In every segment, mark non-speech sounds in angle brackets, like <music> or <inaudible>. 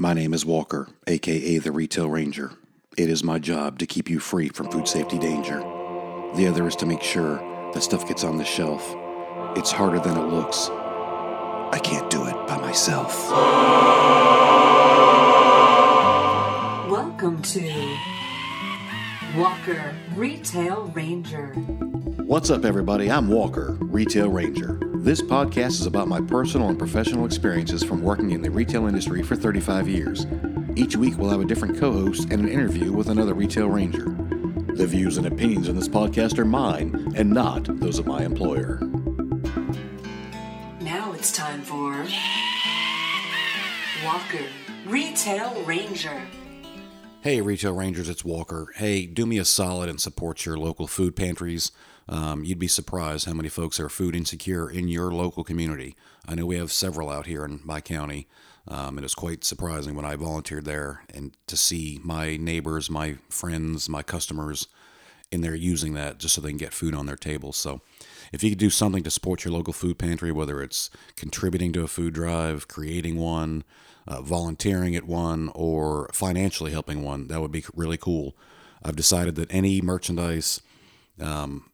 My name is Walker, aka the Retail Ranger. It is my job to keep you free from food safety danger. The other is to make sure that stuff gets on the shelf. It's harder than it looks. I can't do it by myself. Welcome to Walker Retail Ranger. What's up, everybody? I'm Walker, Retail Ranger. This podcast is about my personal and professional experiences from working in the retail industry for 35 years. Each week, we'll have a different co host and an interview with another Retail Ranger. The views and opinions in this podcast are mine and not those of my employer. Now it's time for Walker Retail Ranger. Hey, Retail Rangers, it's Walker. Hey, do me a solid and support your local food pantries. Um, you'd be surprised how many folks are food insecure in your local community. I know we have several out here in my county. Um, it was quite surprising when I volunteered there and to see my neighbors, my friends, my customers in there using that just so they can get food on their tables. So, if you could do something to support your local food pantry, whether it's contributing to a food drive, creating one, uh, volunteering at one, or financially helping one, that would be really cool. I've decided that any merchandise um,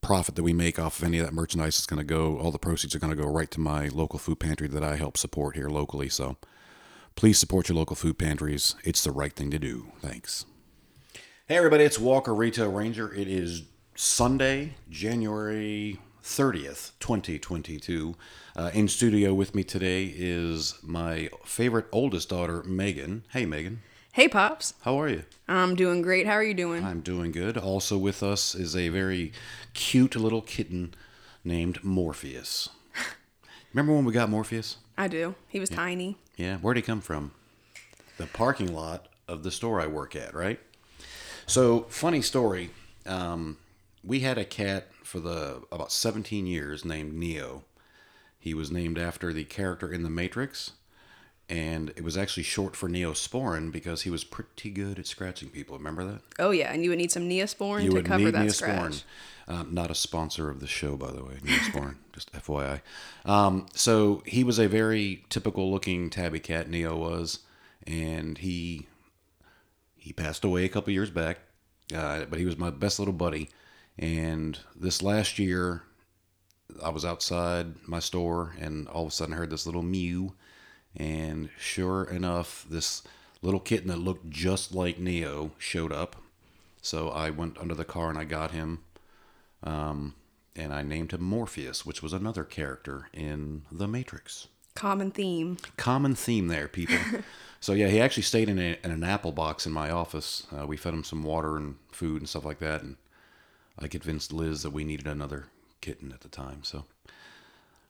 profit that we make off of any of that merchandise is going to go, all the proceeds are going to go right to my local food pantry that I help support here locally. So please support your local food pantries. It's the right thing to do. Thanks. Hey, everybody, it's Walker Retail Ranger. It is Sunday, January 30th, 2022. Uh, in studio with me today is my favorite oldest daughter, Megan. Hey, Megan. Hey, Pops. How are you? I'm doing great. How are you doing? I'm doing good. Also with us is a very cute little kitten named Morpheus. <laughs> Remember when we got Morpheus? I do. He was tiny. Yeah, where'd he come from? The parking lot of the store I work at, right? So, funny story. Um, we had a cat for the about 17 years named Neo. He was named after the character in The Matrix, and it was actually short for Neosporin because he was pretty good at scratching people. Remember that? Oh yeah, and you would need some Neosporin You to would cover need that Neosporin. scratch. Um, not a sponsor of the show, by the way. Neosporin, <laughs> just FYI. Um, so he was a very typical looking tabby cat. Neo was, and he he passed away a couple years back. Uh, but he was my best little buddy. And this last year, I was outside my store, and all of a sudden I heard this little mew. And sure enough, this little kitten that looked just like Neo showed up. So I went under the car and I got him. Um, and I named him Morpheus, which was another character in The Matrix. Common theme. Common theme there, people. <laughs> so yeah, he actually stayed in, a, in an apple box in my office. Uh, we fed him some water and food and stuff like that, and I convinced Liz that we needed another kitten at the time. So,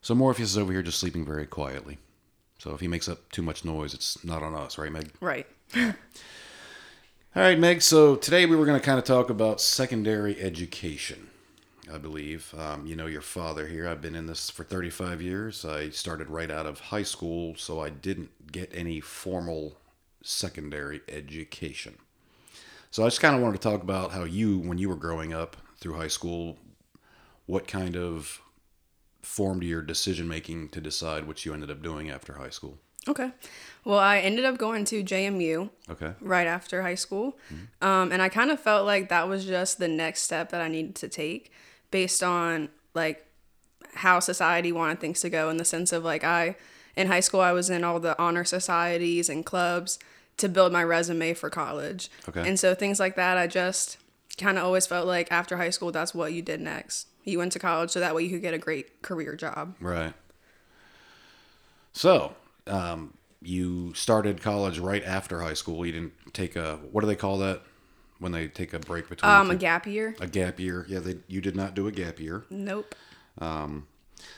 so Morpheus is over here just sleeping very quietly. So if he makes up too much noise, it's not on us, right, Meg? Right. <laughs> All right, Meg. So today we were going to kind of talk about secondary education. I believe. Um, you know, your father here. I've been in this for 35 years. I started right out of high school, so I didn't get any formal secondary education. So I just kind of wanted to talk about how you, when you were growing up through high school, what kind of formed your decision making to decide what you ended up doing after high school. Okay. Well, I ended up going to JMU Okay. right after high school, Mm-hmm. um, and I kind of felt like that was just the next step that I needed to take, based on like how society wanted things to go in the sense of like I in high school I was in all the honor societies and clubs to build my resume for college. Okay. And so things like that I just kind of always felt like after high school that's what you did next. You went to college so that way you could get a great career job. Right. So, um, you started college right after high school. You didn't take a what do they call that when they take a break between Um a gap year? a gap year? Yeah, they, you did not do a gap year. Nope. Um,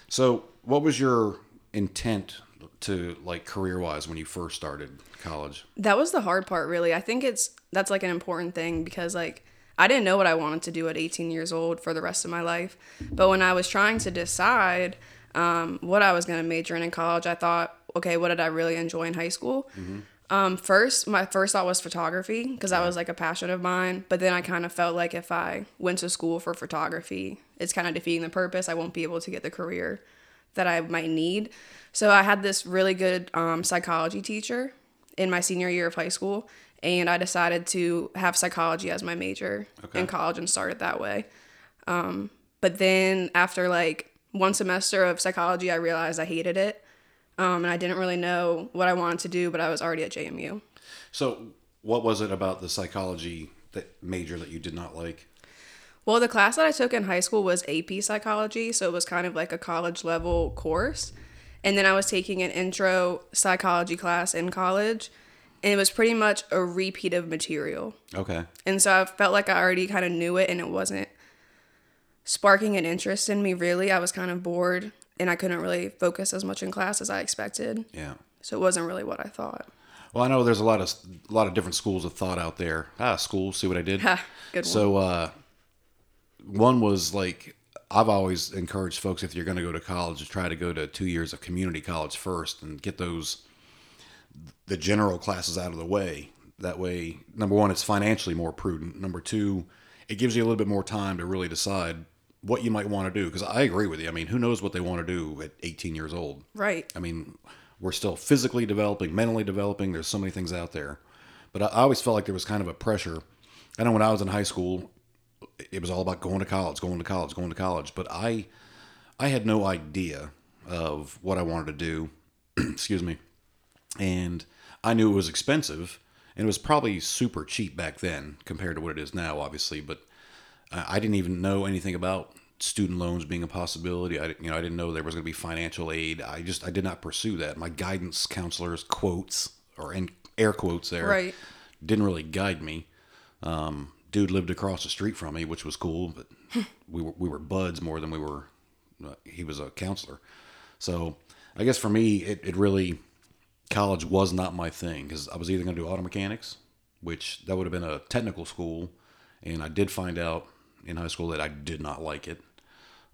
So, what was your intent to like career wise when you first started college? That was the hard part, really. I think it's that's like an important thing because like I didn't know what I wanted to do at 18 years old for the rest of my life. But when I was trying to decide um, what I was going to major in in college, I thought, okay, what did I really enjoy in high school? Um, first, my first thought was photography because that was like a passion of mine. But then I kind of felt like if I went to school for photography, it's kind of defeating the purpose. I won't be able to get the career that I might need. So I had this really good um, psychology teacher in my senior year of high school, and I decided to have psychology as my major Okay. in college and start it that way. Um, but then after like one semester of psychology, I realized I hated it, um, and I didn't really know what I wanted to do. But I was already at JMU. So, what was it about the psychology that major that you did not like? Well, the class that I took in high school was AP psychology, so it was kind of like a college level course. And then I was taking an intro psychology class in college, and it was pretty much a repeat of material. Okay. And so I felt like I already kind of knew it, and it wasn't sparking an interest in me really. I was kind of bored, and I couldn't really focus as much in class as I expected. Yeah. So it wasn't really what I thought. Well, I know there's a lot of a lot of different schools of thought out there. Ah, school. See what I did? <laughs> Good one. So, uh, one was like I've always encouraged folks if you're going to go to college to try to go to two years of community college first and get those the general classes out of the way. That way, number one, it's financially more prudent. Number two, it gives you a little bit more time to really decide what you might want to do. Because I agree with you. I mean, who knows what they want to do at 18 years old? Right. I mean, we're still physically developing, mentally developing. There's so many things out there. But I always felt like there was kind of a pressure. I know when I was in high school, it was all about going to college, going to college, going to college. But I, I had no idea of what I wanted to do. <clears throat> Excuse me. And I knew it was expensive, and it was probably super cheap back then compared to what it is now, obviously. But I didn't even know anything about student loans being a possibility. I, didn't- you know, I didn't know there was going to be financial aid. I just, I did not pursue that. My guidance counselors quotes or in air quotes there, Right. didn't really guide me. Um, dude lived across the street from me, which was cool, but <laughs> we were, we were buds more than we were. Uh, he was a counselor, so I guess for me, it, it really college was not my thing because I was either going to do auto mechanics, which that would have been a technical school, and I did find out in high school that I did not like it.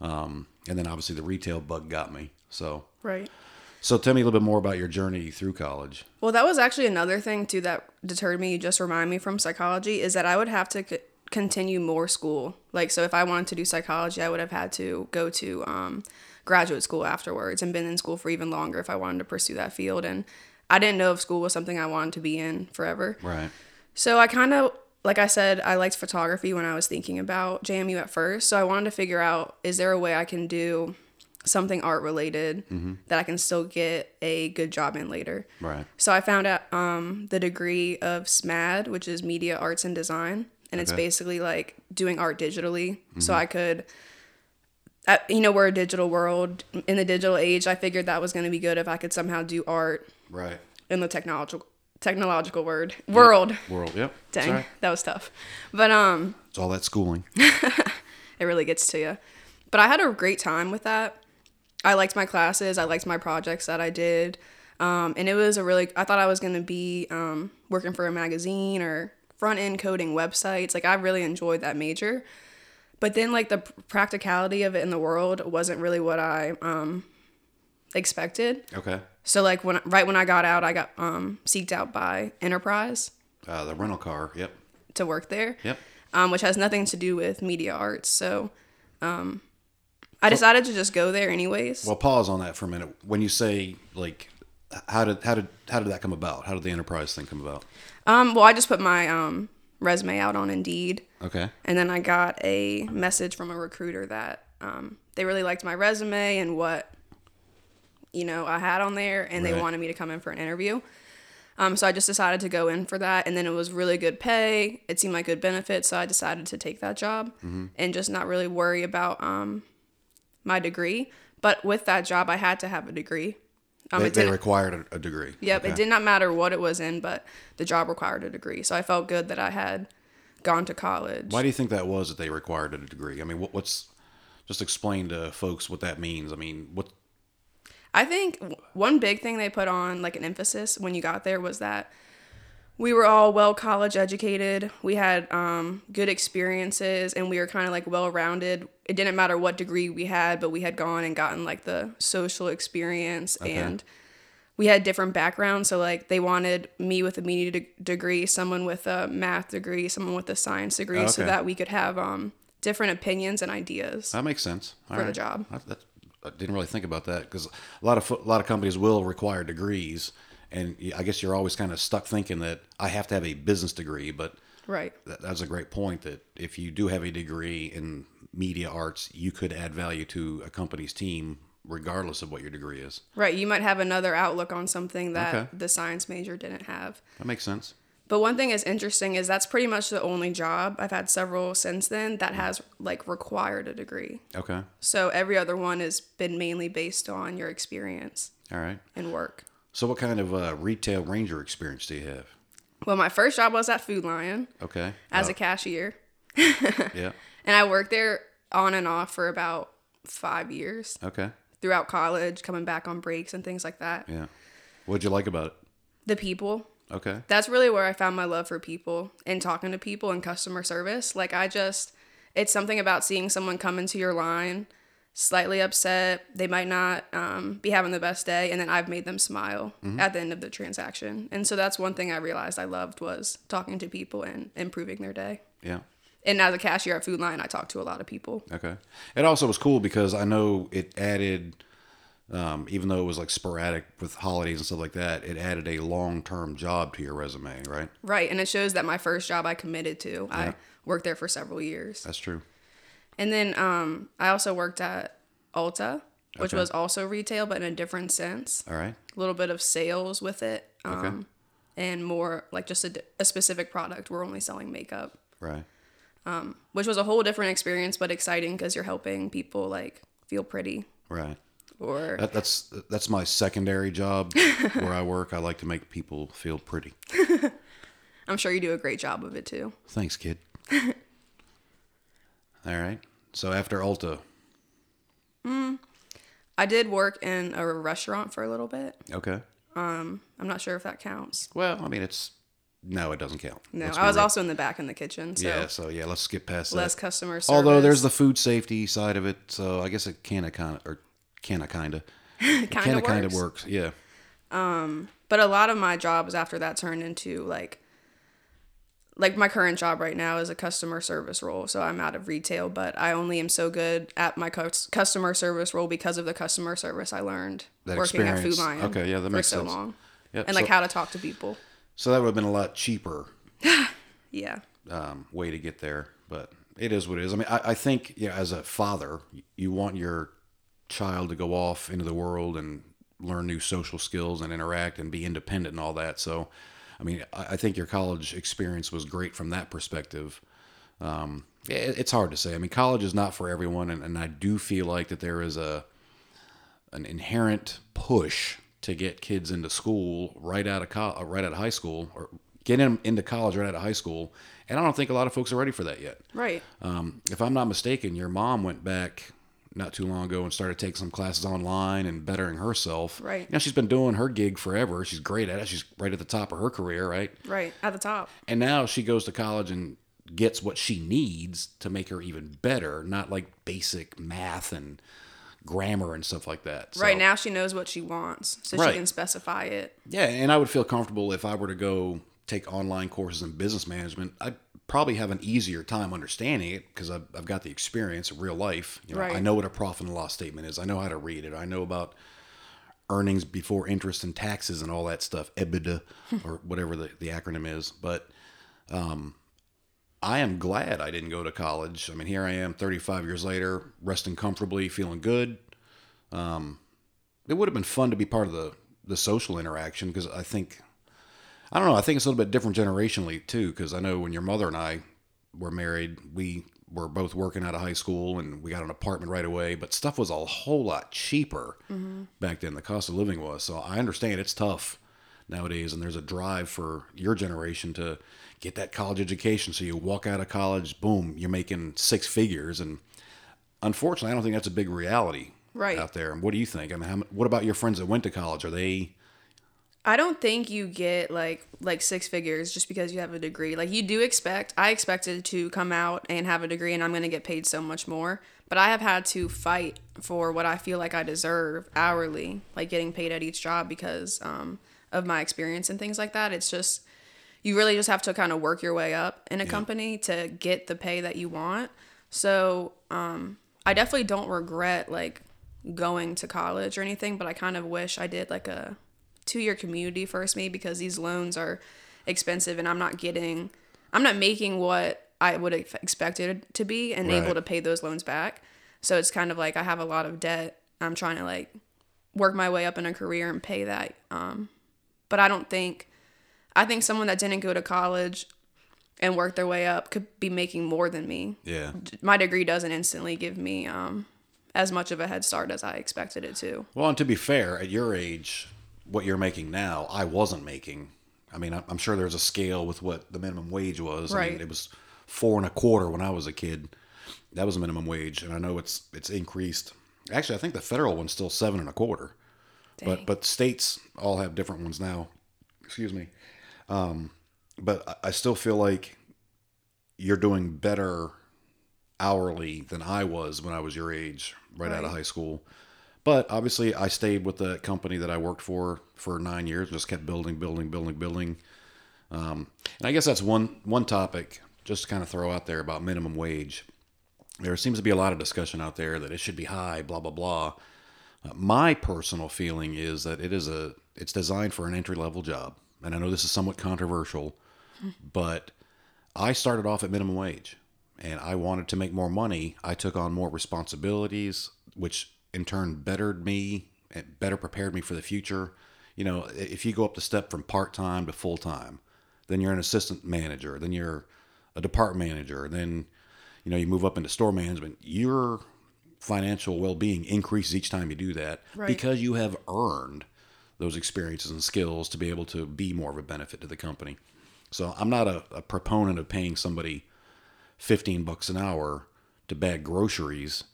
Um, and then obviously the retail bug got me. So, Right. so tell me a little bit more about your journey through college. Well, that was actually another thing too that deterred me. You just remind me from psychology is that I would have to c- continue more school. Like, so if I wanted to do psychology, I would have had to go to um, graduate school afterwards and been in school for even longer if I wanted to pursue that field. And I didn't know if school was something I wanted to be in forever. Right. So I kind of, like I said, I liked photography when I was thinking about JMU at first. So I wanted to figure out is there a way I can do something art related mm-hmm. that I can still get a good job in later. Right. So I found out um, the degree of SMAD, which is Media Arts and Design, and it's Okay. basically like doing art digitally. Mm-hmm. So I could, I, you know, we're a digital world. In the digital age, I figured that was going to be good if I could somehow do art Right. in the technological technological word world. World. Yep. Dang, Sorry. that was tough. But um, It's all that schooling. <laughs> it really gets to you. But I had a great time with that. I liked my classes. I liked my projects that I did. Um, and it was a really, I thought I was going to be um, working for a magazine or front end coding websites. Like, I really enjoyed that major. But then, like, the practicality of it in the world wasn't really what I um, expected. Okay. So, like, when right when I got out, I got um, seeked out by Enterprise Uh, the rental car. Yep. to work there. Yep. um, which has nothing to do with media arts. So um, I decided to just go there anyways. Well, pause on that for a minute. When you say like, how did how did how did that come about? How did the enterprise thing come about? um, well, I just put my um, resume out on Indeed, Okay. and then I got a message from a recruiter that um, they really liked my resume and what you know I had on there, and they wanted me to come in for an interview. Um, so I just decided to go in for that, and then it was really good pay. It seemed like good benefits, so I decided to take that job Mm-hmm. and just not really worry about um, my degree. But with that job, I had to have a degree. Um, they, it they required a, a degree. Yep, Okay. it did not matter what it was in, but the job required a degree. So I felt good that I had gone to college. Why do you think that was that they required a degree? I mean, what, what's just explain to folks what that means. I mean, what I think one big thing they put on, like an emphasis when you got there, was that we were all well college educated. We had um, good experiences and we were kind of like well rounded. It didn't matter what degree we had, but we had gone and gotten like the social experience and we had different backgrounds. So, like, they wanted me with a media de- degree, someone with a math degree, someone with a science degree, so that we could have um, different opinions and ideas. that makes sense All For the job. I, that, I didn't really think about that because a lot of a lot of companies will require degrees, and I guess you're always kind of stuck thinking that I have to have a business degree, but Right. that, that's a great point that if you do have a degree in media arts, you could add value to a company's team regardless of what your degree is. Right. You might have another outlook on something that Okay. the science major didn't have. That makes sense. But one thing is interesting is that's pretty much the only job I've had several since then that has like required a degree. Okay. So every other one has been mainly based on your experience All right. and work. So, what kind of uh, retail ranger experience do you have? Well, my first job was at Food Lion Okay. as Uh, a cashier. <laughs> yeah. And I worked there on and off for about five years Okay. throughout college, coming back on breaks and things like that. Yeah. What'd you like about it? The people. Okay. That's really where I found my love for people and talking to people and customer service. Like, I just, it's something about seeing someone come into your line slightly upset. They might not um, be having the best day. And then I've made them smile at the end of the transaction. And so that's one thing I realized I loved was talking to people and improving their day. Yeah. And as a cashier at Food Lion, I talked to a lot of people. Okay. It also was cool because I know it added, um, even though it was like sporadic with holidays and stuff like that, it added a long term job to your resume, right? Right. And it shows that my first job I committed to. Yeah. I worked there for several years. That's true. And then um, I also worked at Ulta, which Okay. was also retail, but in a different sense. All right. A little bit of sales with it. Um, Okay. And more like just a, a specific product. We're only selling makeup, Right. which was a whole different experience, but exciting because you're helping people like feel pretty Right. Or That, that's that's my secondary job <laughs> where I work. I like to make people feel pretty. <laughs> I'm sure you do a great job of it too. Thanks, kid. <laughs> All right. So after Ulta, I did work in a restaurant for a little bit. okay. Um, I'm not sure if that counts. Well, I mean, it's no, it doesn't count. No, I was also in the back in the kitchen, so yeah. So yeah, let's skip past less that. customer service. Although there's the food safety side of it, so I guess it can kind of or can of kind of kind can of of kinda <laughs> works. Yeah. Um, but a lot of my jobs after that turned into like like my current job right now is a customer service role so i'm out of retail but i only am so good at my cus- customer service role because of the customer service i learned That working at food experience. lion Okay, yeah, that for makes so sense. long Yep. and like how to talk to people so that would have been a lot cheaper <laughs> yeah um, way to get there, but it is what it is. I mean, I, I think yeah, as a father, you want your child to go off into the world and learn new social skills and interact and be independent and all that. So, I mean, I, I think your college experience was great from that perspective. Um, it- it's hard to say. I mean, college is not for everyone, and, and I do feel like that there is a an inherent push to get kids into school right out of co- right out of high school or get them into college right out of high school. And I don't think a lot of folks are ready for that yet. right Um, if I'm not mistaken, your mom went back not too long ago and started taking some classes online and bettering herself. Right. You know, she's been doing her gig forever. She's great at it. She's right at the top of her career, right? right at the top And now she goes to college and gets what she needs to make her even better, not like basic math and grammar and stuff like that. So- right now she knows what she wants so Right. she can specify it Yeah, and I would feel comfortable if I were to go take online courses in business management. I'd probably have an easier time understanding it because I've, I've got the experience of real life. You know, I know what a profit and loss statement is. I know how to read it. I know about earnings before interest and taxes and all that stuff, EBITDA <laughs> or whatever the, the acronym is. But um, I am glad I didn't go to college. I mean, here I am 35 years later, resting comfortably, feeling good it would have been fun to be part of the the social interaction because I think I don't know I think it's a little bit different generationally too because I know when your mother and I were married we were both working out of high school and we got an apartment right away but stuff was a whole lot cheaper mm-hmm. back then the cost of living was so I understand it's tough nowadays and there's a drive for your generation to get that college education so you walk out of college boom you're making six figures and unfortunately I don't think that's a big reality Right. out there. And what do you think? I mean, how, what about your friends that went to college? Are they I don't think you get like like six figures just because you have a degree. Like you do expect I expected to come out and have a degree and I'm going to get paid so much more, but I have had to fight for what I feel like I deserve hourly, like getting paid at each job because um of my experience and things like that. It's just you really just have to kind of work your way up in a company to get the pay that you want. So, um I definitely don't regret like going to college or anything, but I kind of wish I did like a to your community first, maybe because these loans are expensive and I'm not getting, I'm not making what I would have expected to be and able to pay those loans back. So it's kind of like I have a lot of debt. I'm trying to like work my way up in a career and pay that. Um, but I don't think, I think someone that didn't go to college and work their way up could be making more than me. Yeah. My degree doesn't instantly give me um, as much of a head start as I expected it to. Well, and to be fair, at your age, what you're making now, I wasn't making. I mean, I'm sure there's a scale with what the minimum wage was. I mean, Right. it was four and a quarter when I was a kid. That was a minimum wage, and I know it's it's increased. Actually, I think the federal one's still seven and a quarter, Dang. but but states all have different ones now. Excuse me. Um, but I- I still feel like you're doing better hourly than I was when I was your age, right, out of high school. But obviously, I stayed with the company that I worked for for nine years. Just kept building, building, building, building. Um, and I guess that's one one topic just to kind of throw out there about minimum wage. There seems to be a lot of discussion out there that it should be high, blah blah blah. Uh, my personal feeling is that it is a it's designed for an entry level job, and I know this is somewhat controversial, but I started off at minimum wage and I wanted to make more money. I took on more responsibilities, which in turn bettered me and better prepared me for the future. You know, if you go up the step from part time to full time, then you're an assistant manager, then you're a department manager, then you know you move up into store management. Your financial well being increases each time you do that Right. because you have earned those experiences and skills to be able to be more of a benefit to the company. So I'm not a, a proponent of paying somebody 15 bucks an hour to bag groceries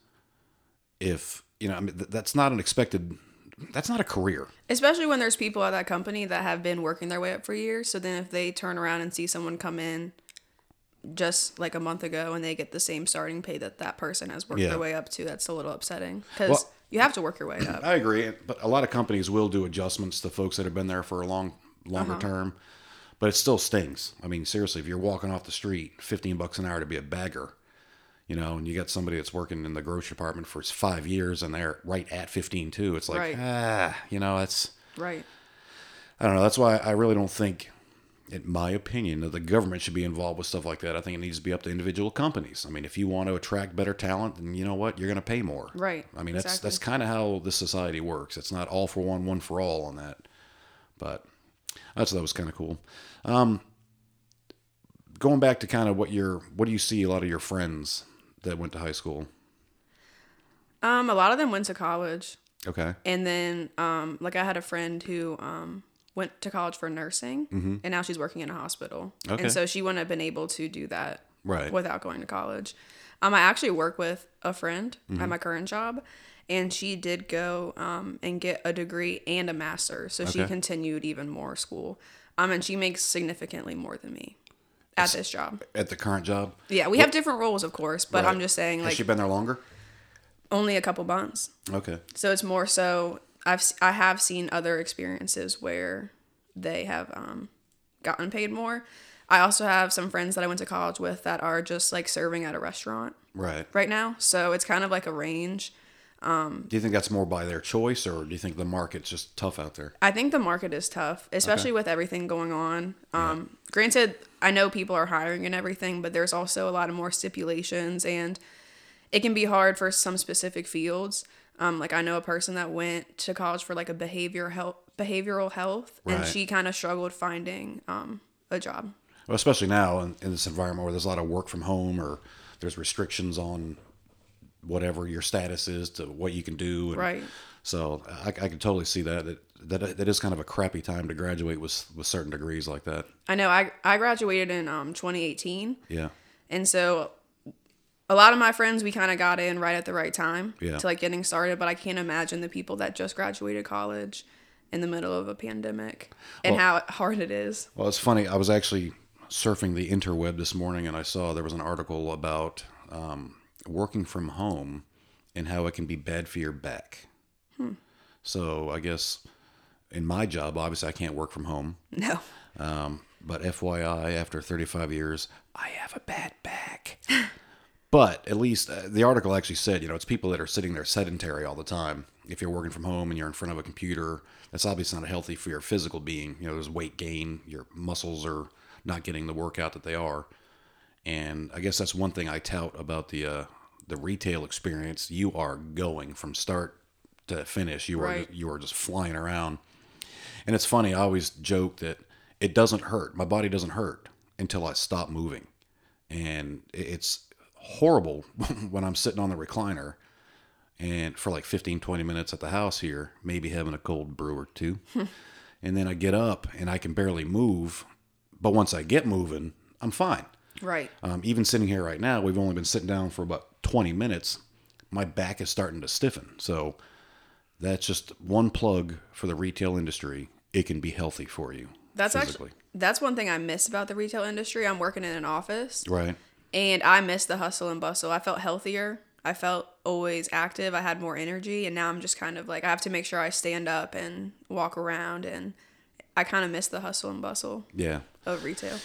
if, you know, I mean, th- that's not an expected, that's not a career. Especially when there's people at that company that have been working their way up for years. So then if they turn around and see someone come in just like a month ago and they get the same starting pay that that person has worked Yeah. their way up to, that's a little upsetting because Well- you have to work your way up. I agree, but a lot of companies will do adjustments to folks that have been there for a long, longer uh-huh. term, but it still stings. I mean, seriously, if you're walking off the street, 15 bucks an hour to be a bagger, you know, and you got somebody that's working in the grocery department for five years and they're right at 15 too, it's like, Right. ah, you know, that's, Right. I don't know. That's why I really don't think, in my opinion, that the government should be involved with stuff like that. I think it needs to be up to individual companies. I mean, if you want to attract better talent, then you know what, you're going to pay more. Right. I mean, that's Exactly. that's kind of how this society works. It's not all for one, one for all on that. But that's that was kind of cool. Um, going back to kind of what your what do you see a lot of your friends that went to high school? Um, a lot of them went to college. Okay. And then, um, like I had a friend who um, went to college for nursing, and now she's working in a hospital. Mm-hmm. Okay. And so she wouldn't have been able to do that Right. without going to college. Um, I actually work with a friend at my current job, and she did go um, and get a degree and a master. So she continued even more school. Um, and she makes significantly more than me at this job. At the current job. Yeah, we have different roles, of course, but I'm just saying, Has like, she been there longer? only a couple months. Okay. So it's more so I've I have seen other experiences where they have um, gotten paid more. I also have some friends that I went to college with that are just like serving at a restaurant Right. right now. So it's kind of like a range. Do you think that's more by their choice, or do you think the market's just tough out there? I think the market is tough, especially with everything going on. Um, Granted, I know people are hiring and everything, but there's also a lot of more stipulations, and it can be hard for some specific fields. Um, like I know a person that went to college for like a behavior health, behavioral health, and she kind of struggled finding um, a job. Well, especially now in, in this environment where there's a lot of work from home or there's restrictions on whatever your status is to what you can do. And Right. So I, I can totally see that. that. That that is kind of a crappy time to graduate with with certain degrees like that. I know I I graduated in um, 2018, Yeah. and so a lot of my friends we kind of got in right at the right time Yeah. to like getting started but i can't imagine the people that just graduated college in the middle of a pandemic and how hard it is Well, it's funny. I was actually surfing the interweb this morning and I saw there was an article about um, working from home and how it can be bad for your back. So I guess in my job, obviously, I can't work from home. no Um, but FYI, after 35 years, I have a bad back. <laughs> But at least uh, the article actually said, you know, it's people that are sitting there sedentary all the time. If you're working from home and you're in front of a computer, that's obviously not healthy for your physical being. You know, there's weight gain, your muscles are not getting the workout that they are. And I guess that's one thing I tout about the uh, the retail experience. You are going from start to finish. You are you are just flying around. And it's funny. I always joke that it doesn't hurt. My body doesn't hurt until I stop moving, and it's horrible <laughs> when I'm sitting on the recliner and for like 15 20 minutes at the house here maybe having a cold brew or two <laughs> and then i get up and i can barely move but once i get moving i'm fine Right. um, even sitting here right now we've only been sitting down for about 20 minutes my back is starting to stiffen so that's just one plug for the retail industry it can be healthy for you That's physically actually that's one thing I miss about the retail industry. I'm working in an office right and I miss the hustle and bustle. I felt healthier. I felt always active. I had more energy and now I'm just kind of like I have to make sure I stand up and walk around and I kind of miss the hustle and bustle yeah of retail.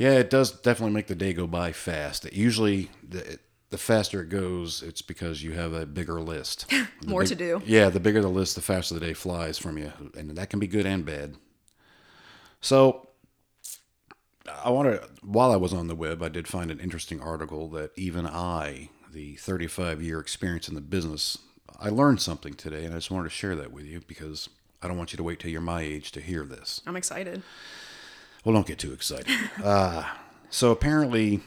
Yeah, it does definitely make the day go by fast. It usually, the, the faster it goes, it's because you have a bigger list. <laughs> More big- to do. Yeah, the bigger the list, the faster the day flies from you, and that can be good and bad. So, I want to. While I was on the web, I did find an interesting article that even I, the 35 year experience in the business, I learned something today, and I just wanted to share that with you because I don't want you to wait till you're my age to hear this. I'm excited. Well, don't get too excited. uh, so apparently,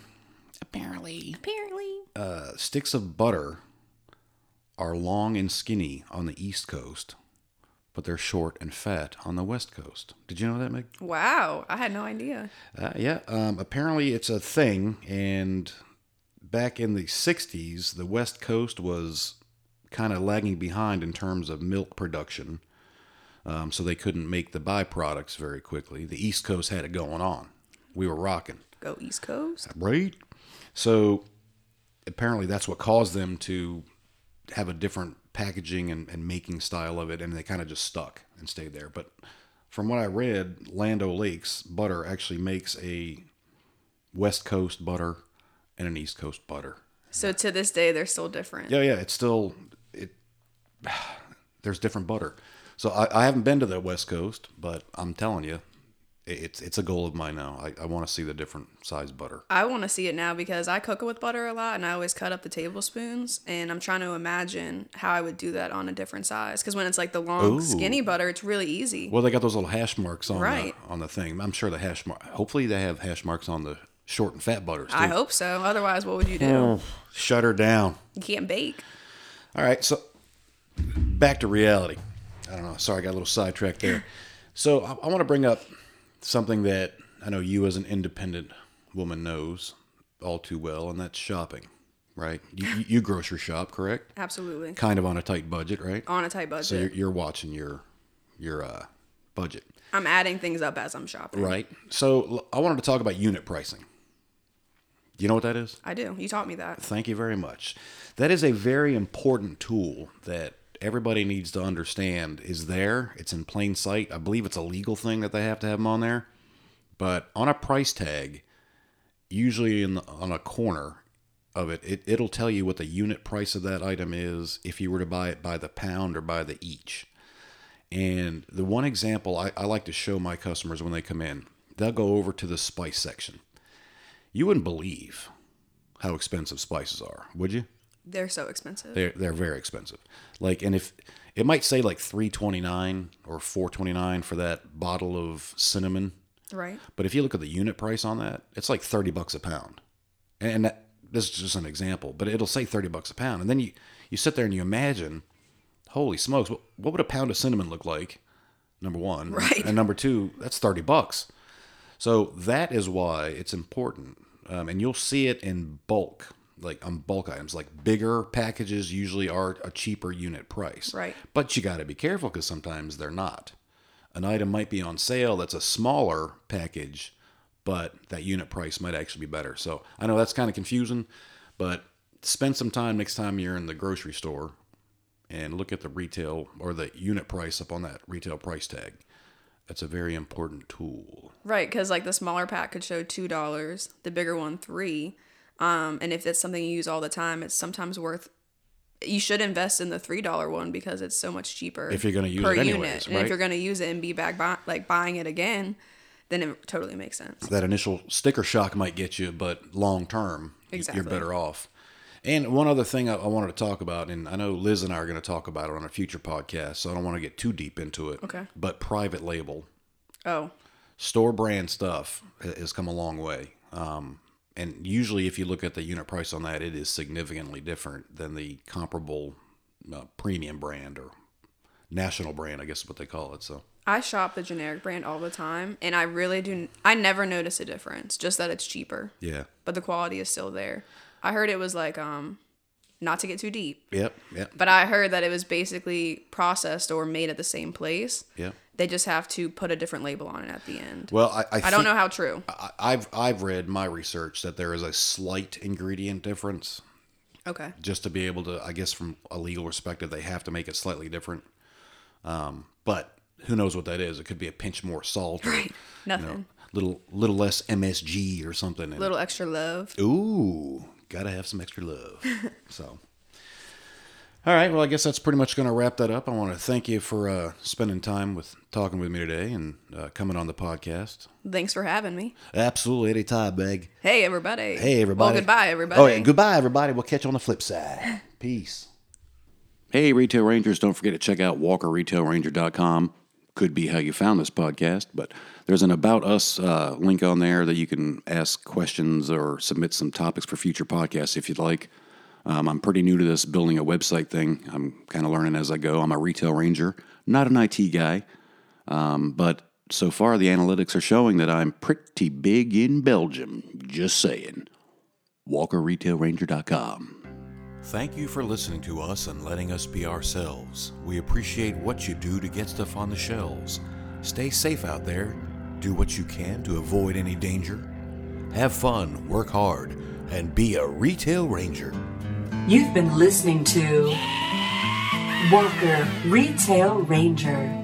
apparently, Apparently. uh, sticks of butter are long and skinny on the East Coast, but they're short and fat on the West Coast. Did you know that, Meg? Wow, I had no idea. Uh, yeah. Um, apparently, it's a thing, and back in the '60s, the West Coast was kind of lagging behind in terms of milk production. Um, so they couldn't make the byproducts very quickly. The East Coast had it going on. We were rocking. Go East Coast. right? So apparently that's what caused them to have a different packaging and, and making style of it, and they kind of just stuck and stayed there. But from what I read, Land Lakes butter actually makes a West Coast butter and an East Coast butter. So to this day, they're still different. Yeah, yeah, it's still it. <sighs> There's different butter. So I, I haven't been to the West Coast, but I'm telling you, it's it's a goal of mine now. I, I want to see the different size butter. I want to see it now because I cook it with butter a lot and I always cut up the tablespoons and I'm trying to imagine how I would do that on a different size because when it's like the long Ooh. skinny butter it's really easy. Well, they got those little hash marks on Right. the, on the thing. I'm sure the hash mark. Hopefully, they have hash marks on the short and fat butters too. I hope so. Otherwise, what would you do? Oh, shut her down. You can't bake. All right, so back to reality. I don't know. Sorry, I got a little sidetracked there. So I, I want to bring up something that I know you, as an independent woman, knows all too well, and that's shopping. Right? You, you- grocery shop, correct? Absolutely. Kind of on a tight budget, right? On a tight budget. So you're, you're watching your your uh, budget. I'm adding things up as I'm shopping. Right. So l- I wanted to talk about unit pricing. Do you know what that is? I do. You taught me that. Thank you very much. That is a very important tool that everybody needs to understand is there. It's in plain sight. I believe it's a legal thing that they have to have them on there. But on a price tag, usually in the, on a corner of it, it, it'll tell you what the unit price of that item is if you were to buy it by the pound or by the each. And the one example I, I like to show my customers when they come in, they'll go over to the spice section. You wouldn't believe how expensive spices are, would you? They're so expensive. They're they're very expensive. Like, and if it might say like three twenty nine or four twenty nine for that bottle of cinnamon, right. but if you look at the unit price on that, it's like thirty bucks a pound. And that, this is just an example, but it'll say thirty bucks a pound, and then you you sit there and you imagine, holy smokes, what, what would a pound of cinnamon look like? Number one, Right. And number two, that's thirty bucks. So that is why it's important, um, and you'll see it in bulk, like on bulk items. Like bigger packages usually are a cheaper unit price, Right. But you got to be careful because sometimes they're not. An item might be on sale that's a smaller package, but that unit price might actually be better. So I know that's kind of confusing, but spend some time next time you're in the grocery store and look at the retail or the unit price up on that retail price tag. That's a very important tool. Right, because like the smaller pack could show two dollars, the bigger one three. Um, and if it's something you use all the time, it's sometimes worth. You should invest in the three dollar one because it's so much cheaper If you're gonna use per it anyways, unit. And if you're gonna use it and be back buy, like buying it again, then it totally makes sense. that initial sticker shock might get you, but long term, Exactly. you're better off. And one other thing I, I wanted to talk about, and I know Liz and I are going to talk about it on a future podcast, so I don't want to get too deep into it. Okay. But private label, Oh, store brand stuff has come a long way. Um, and usually, if you look at the unit price on that, it is significantly different than the comparable uh, premium brand or national brand, I guess is what they call it. So, I shop the generic brand all the time, and I really do. I never notice a difference, just that it's cheaper, yeah. but the quality is still there. I heard it was like um, not to get too deep, Yep. Yep. but I heard that it was basically processed or made at the same place. Yep. They just have to put a different label on it at the end. Well, I, I, I don't know how true. I, I've I've read my research that there is a slight ingredient difference. Okay. Just to be able to, I guess, from a legal perspective, they have to make it slightly different. Um, but who knows what that is? It could be a pinch more salt, or Right. Nothing. little little less MSG or something. in it. Little extra love. Ooh, gotta have some extra love. <laughs> so, all right. Well, I guess that's pretty much going to wrap that up. I want to thank you for uh, spending time with talking with me today and uh, coming on the podcast. Thanks for having me. Absolutely, anytime, Meg. Hey, everybody. Hey, everybody. Well, goodbye, everybody. Oh, yeah, goodbye, everybody. We'll catch you on the flip side. <laughs> Peace. Hey, Retail Rangers, don't forget to check out walkerretailranger.com. Could be how you found this podcast, but there's an About Us uh, link on there that you can ask questions or submit some topics for future podcasts if you'd like. Um, I'm pretty new to this building a website thing. I'm kind of learning as I go. I'm a retail ranger, not an IT guy. Um, but so far, the analytics are showing that I'm pretty big in Belgium. Just saying. WalkerRetailRanger.com. Thank you for listening to us and letting us be ourselves. We appreciate what you do to get stuff on the shelves. Stay safe out there. Do what you can to avoid any danger. Have fun, work hard, and be a retail ranger. You've been listening to Walker Retail Ranger.